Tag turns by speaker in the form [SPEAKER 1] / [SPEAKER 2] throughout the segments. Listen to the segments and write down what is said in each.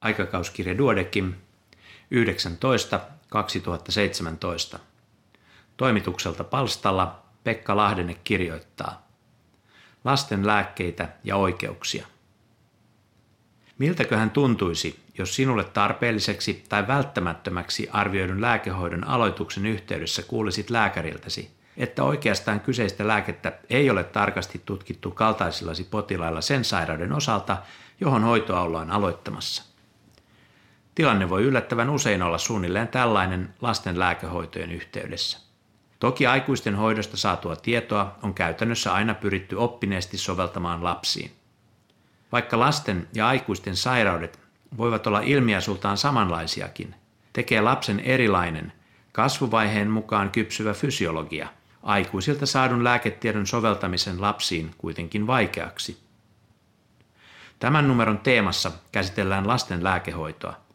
[SPEAKER 1] Aikakauskirja Duodekim 19 2017. Toimitukselta palstalla Pekka Lahdenne kirjoittaa. Lasten lääkkeitä ja oikeuksia. Miltäköhän tuntuisi, jos sinulle tarpeelliseksi tai välttämättömäksi arvioidun lääkehoidon aloituksen yhteydessä kuulisit lääkäriltäsi, että oikeastaan kyseistä lääkettä ei ole tarkasti tutkittu kaltaisillasi potilailla sen sairauden osalta, johon hoitoa ollaan aloittamassa. Tilanne voi yllättävän usein olla suunnilleen tällainen lasten lääkehoitojen yhteydessä. Toki aikuisten hoidosta saatua tietoa on käytännössä aina pyritty oppineesti soveltamaan lapsiin. Vaikka lasten ja aikuisten sairaudet voivat olla ilmiasultaan samanlaisiakin, tekee lapsen erilainen, kasvuvaiheen mukaan kypsyvä fysiologia aikuisilta saadun lääketiedon soveltamisen lapsiin kuitenkin vaikeaksi. Tämän numeron teemassa käsitellään lasten lääkehoitoa –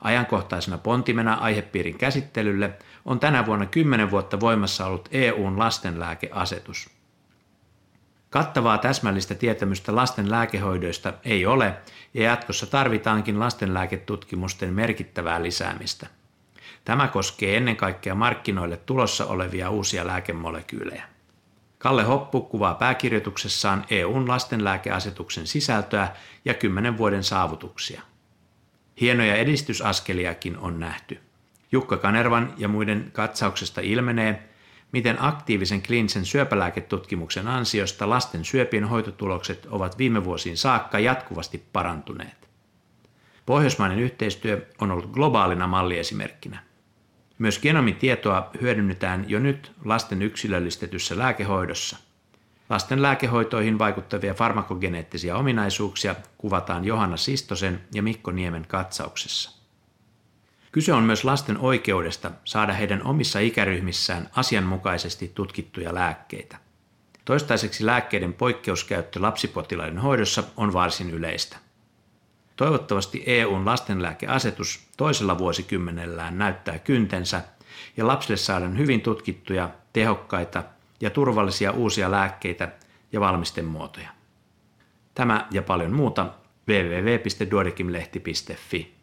[SPEAKER 1] Ajankohtaisena pontimena aihepiirin käsittelylle on tänä vuonna 10 vuotta voimassa ollut EUn lastenlääkeasetus. Kattavaa täsmällistä tietämystä lasten lääkehoidoista ei ole ja jatkossa tarvitaankin lastenlääketutkimusten merkittävää lisäämistä. Tämä koskee ennen kaikkea markkinoille tulossa olevia uusia lääkemolekyylejä. Kalle Hoppu kuvaa pääkirjoituksessaan EUn lastenlääkeasetuksen sisältöä ja kymmenen vuoden saavutuksia. Hienoja edistysaskeliakin on nähty. Jukka Kanervan ja muiden katsauksesta ilmenee, miten aktiivisen kliinisen syöpälääketutkimuksen ansiosta lasten syöpien hoitotulokset ovat viime vuosiin saakka jatkuvasti parantuneet. Pohjoismainen yhteistyö on ollut globaalina malliesimerkkinä. Myös genomitietoa hyödynnetään jo nyt lasten yksilöllistetyssä lääkehoidossa – Lasten lääkehoitoihin vaikuttavia farmakogeneettisia ominaisuuksia kuvataan Johanna Sistosen ja Mikko Niemen katsauksessa. Kyse on myös lasten oikeudesta saada heidän omissa ikäryhmissään asianmukaisesti tutkittuja lääkkeitä. Toistaiseksi lääkkeiden poikkeuskäyttö lapsipotilaiden hoidossa on varsin yleistä. Toivottavasti EUn lastenlääkeasetus toisella vuosikymmenellään näyttää kyntensä ja lapsille saadaan hyvin tutkittuja, tehokkaita ja turvallisia uusia lääkkeitä ja valmistemuotoja. Tämä ja paljon muuta www.duodekimlehti.fi.